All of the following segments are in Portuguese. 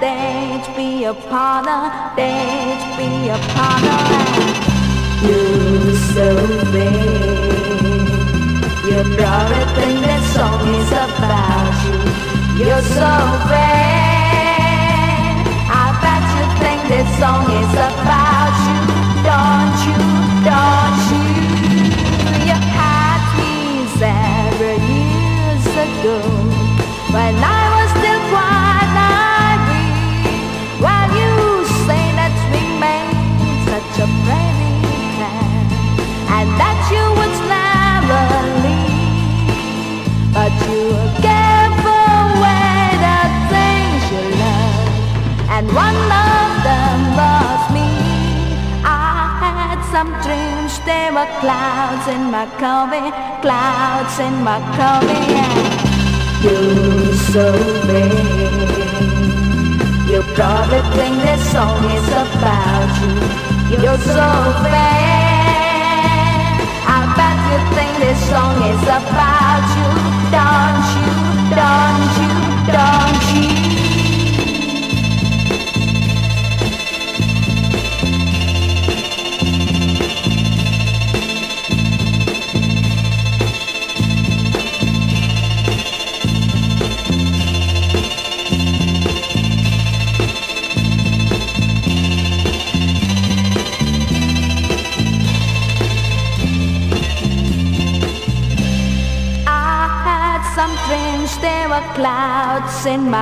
dance, be a partner, dance, be a partner. You're so vain. You probably think that song is about you. You're so vain. I bet you think this song is about you, don't you? Don't you? You had me several years ago but now. But you gave away the things you love And one of them was me I had some dreams, there were clouds in my coffee Clouds in my coffee You so big you probably think this song is about you. You're so bad. I bet you think this song is about.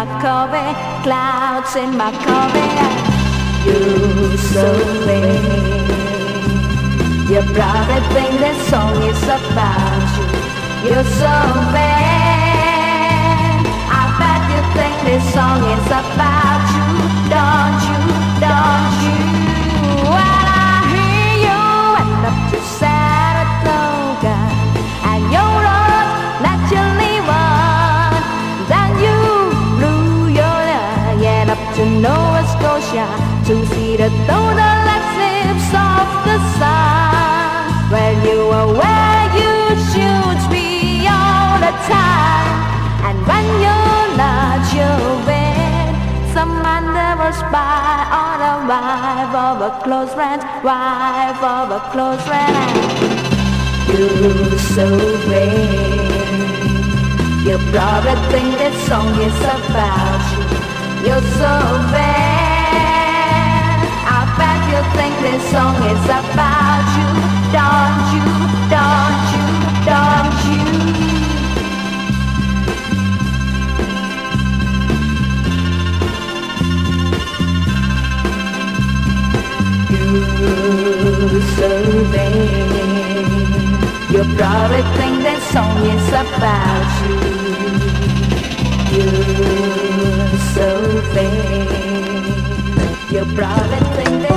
my cover, clouds in my cover. You so vain. You probably think that song is about you. You're so bad. I bet you think this song is about Nova Scotia to see the total eclipse of the sun. When you are where you should be all the time, and when you're not, you're in some underworld spy or the wife of a close friend, wife of a close friend. You're so brave. You probably think this song is about you. You're so bad. I bet you think this song is about you. Don't you? Don't you? Don't you? You're so bad. You probably think that song is about you. You're so bad. You probably think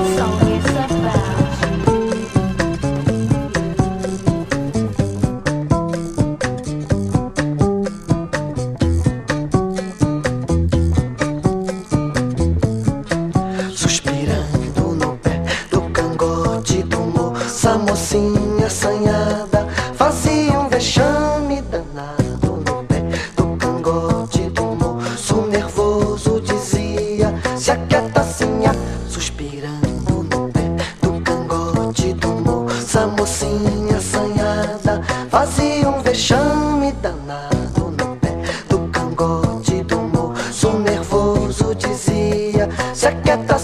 se aquieta sinha Suspirando no pé do cangote do moça, mocinha assanhada Fazia um vexame danado no pé do cangote do moço nervoso Dizia, se aquieta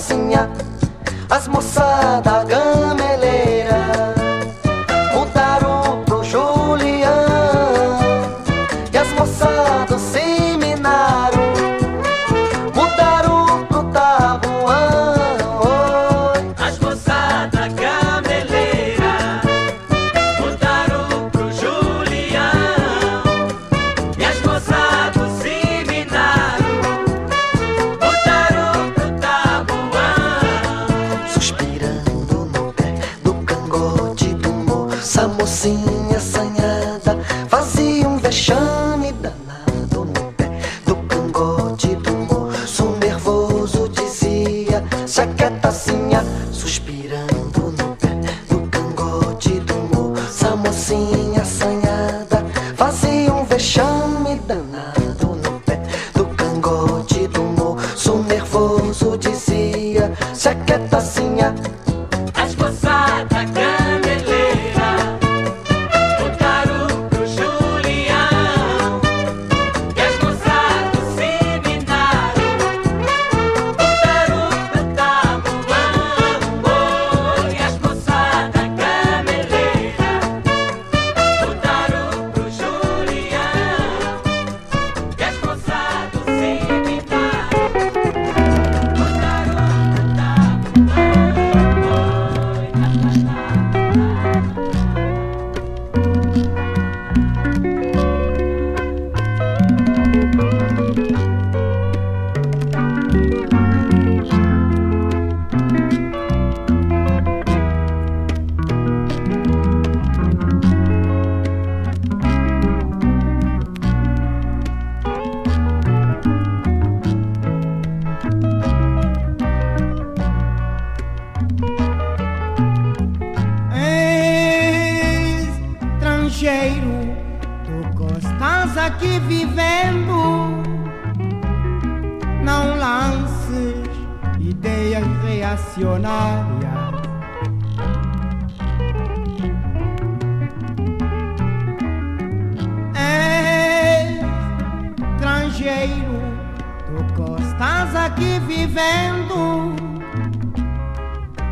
aqui vivendo.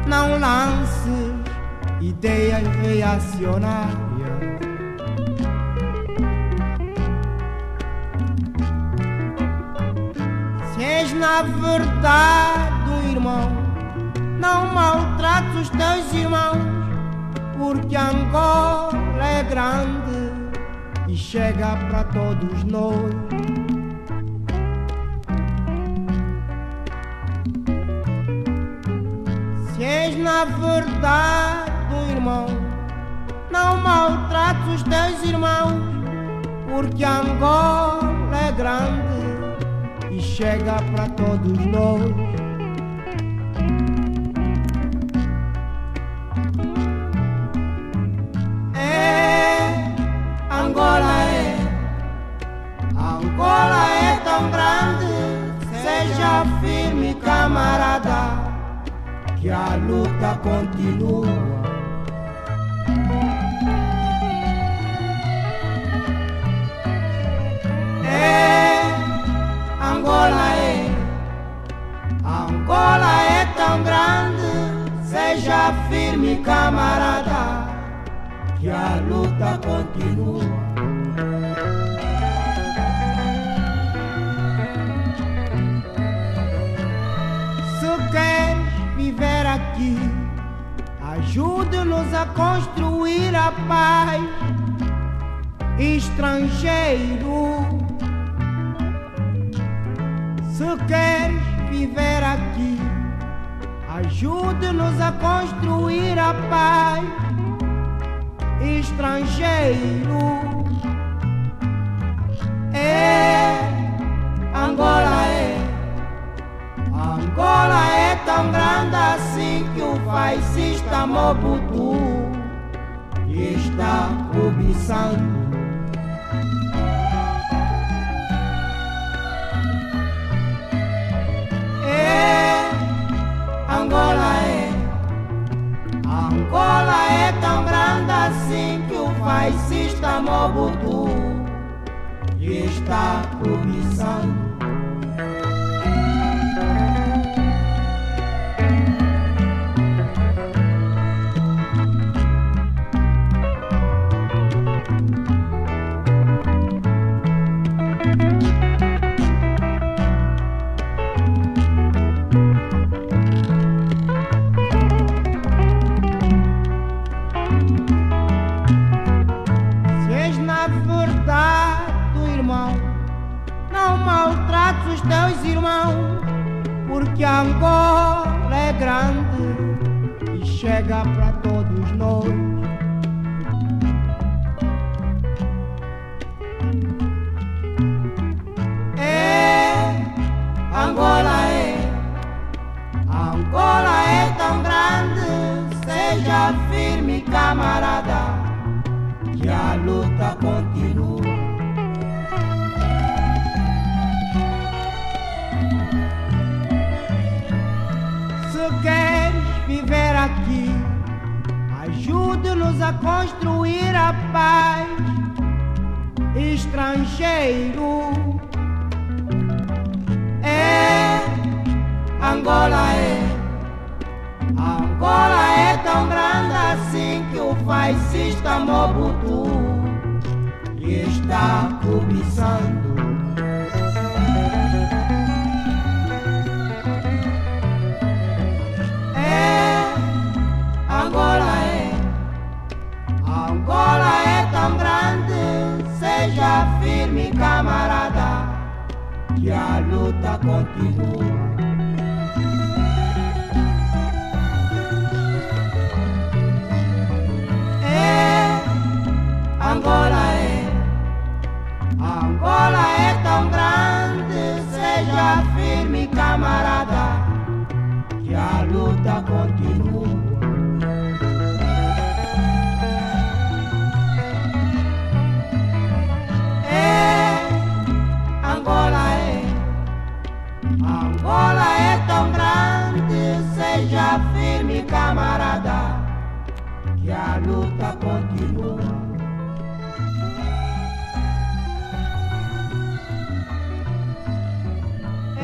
Não lances ideias reacionárias. Se és na verdade um irmão, não maltrates os teus irmãos, porque Angola é grande e chega para todos nós. Na verdade irmão, não maltrates os teus irmãos, porque Angola é grande e chega para todos nós. A luta continua. É, Angola é, Angola é tão grande, seja firme, camarada, que a luta continua. Aqui, ajude-nos a construir a paz. Estrangeiro, se queres viver aqui, ajude-nos a construir a paz. Estrangeiro, é Angola é, Angola é tão grande assim que o fascista Mobutu está cobiçando. É, Angola é, Angola é tão grande assim que o fascista Mobutu está cobiçando. Angola é. Angola é tão grande assim que o fascista Mobutu está cobiçando. É, Angola é, Angola é tão grande, seja firme, camarada, que a luta continua. Seja firme, camarada, que a luta continua. É, Angola é, Angola é tão grande, seja firme, camarada, que a luta continua.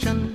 山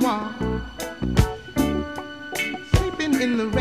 sidewalk, sleeping in the rain.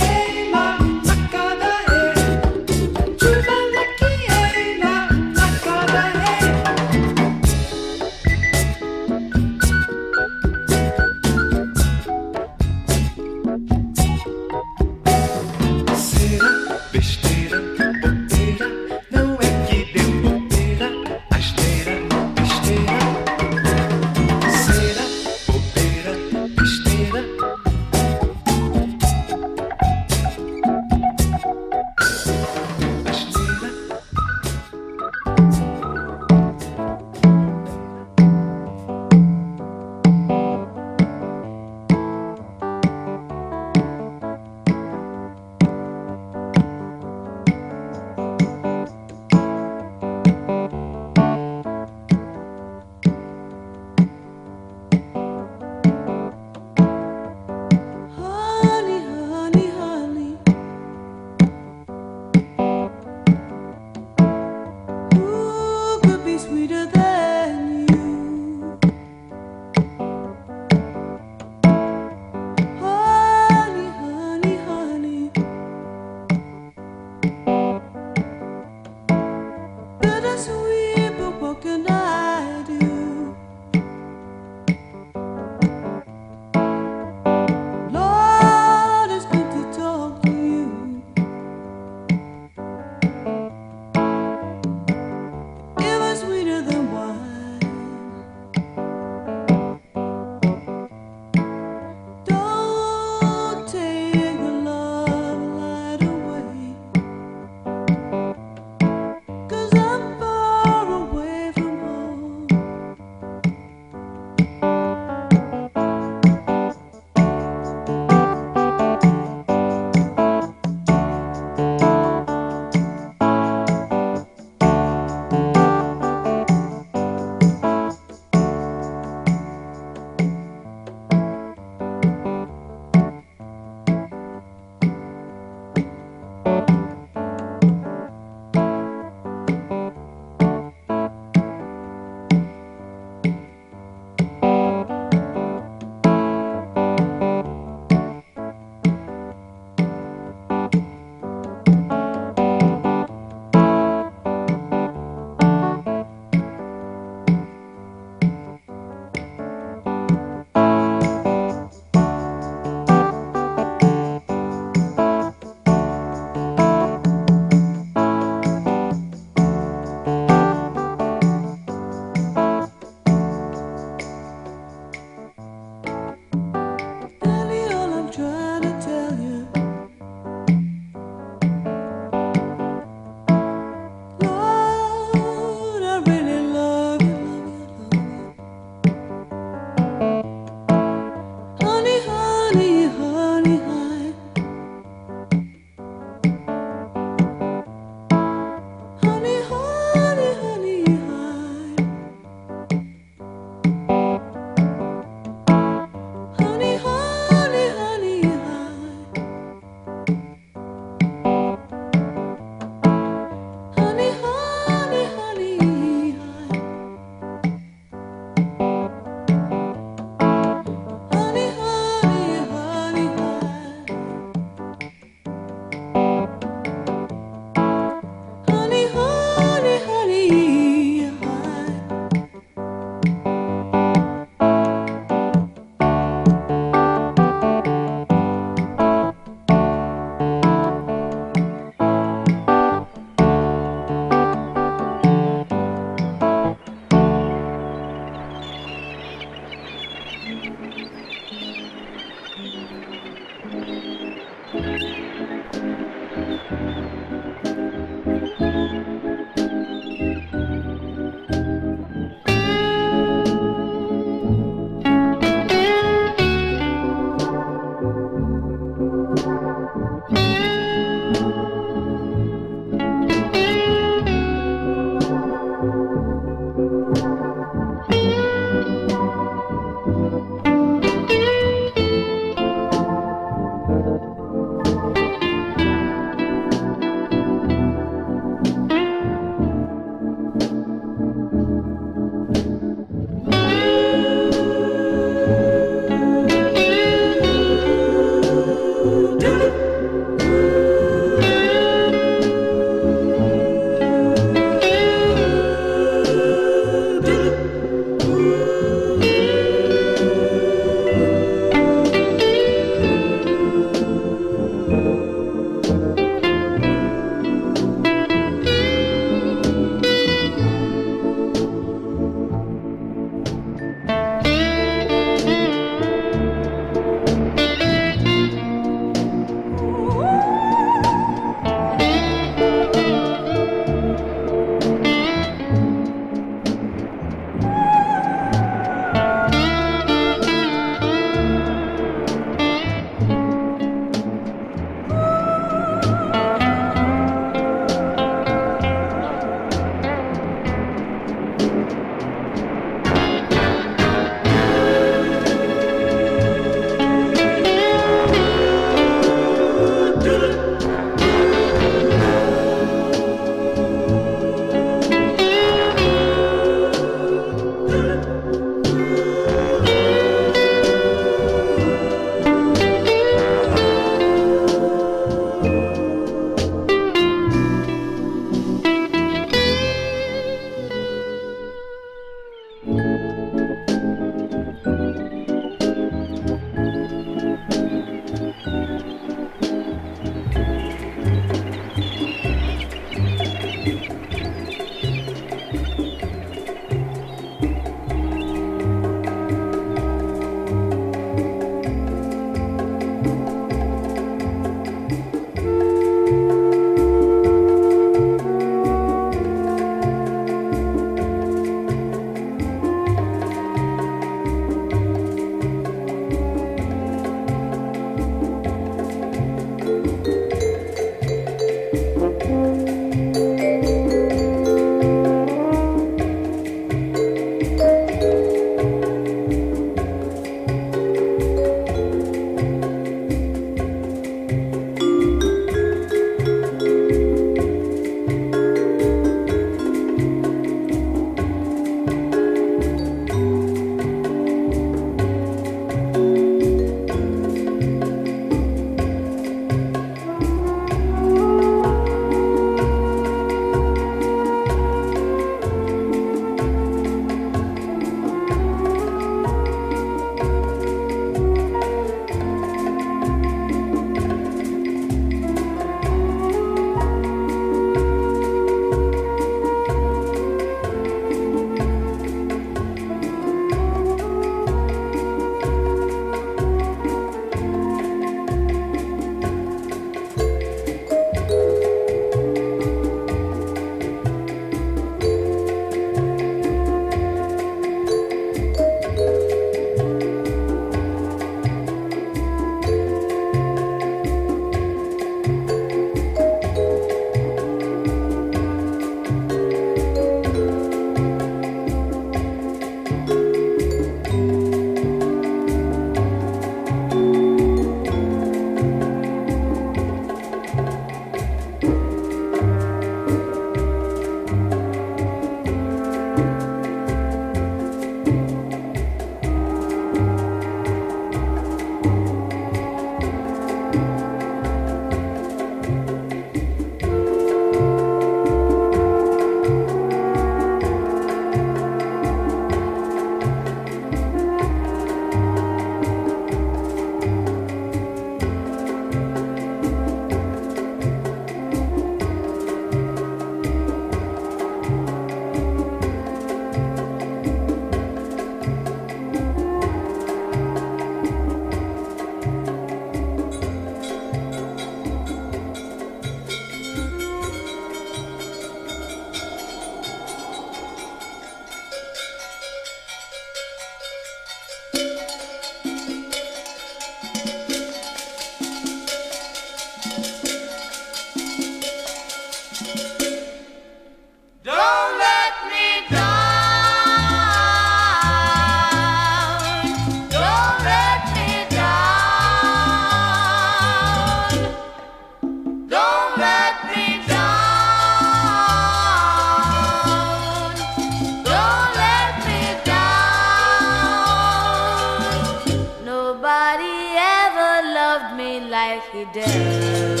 he does.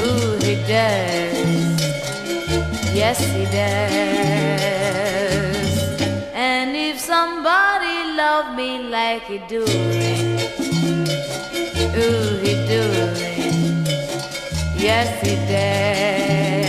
Ooh, he does. Yes, he does. And if somebody loved me like he do ooh, he do. Yes, he does.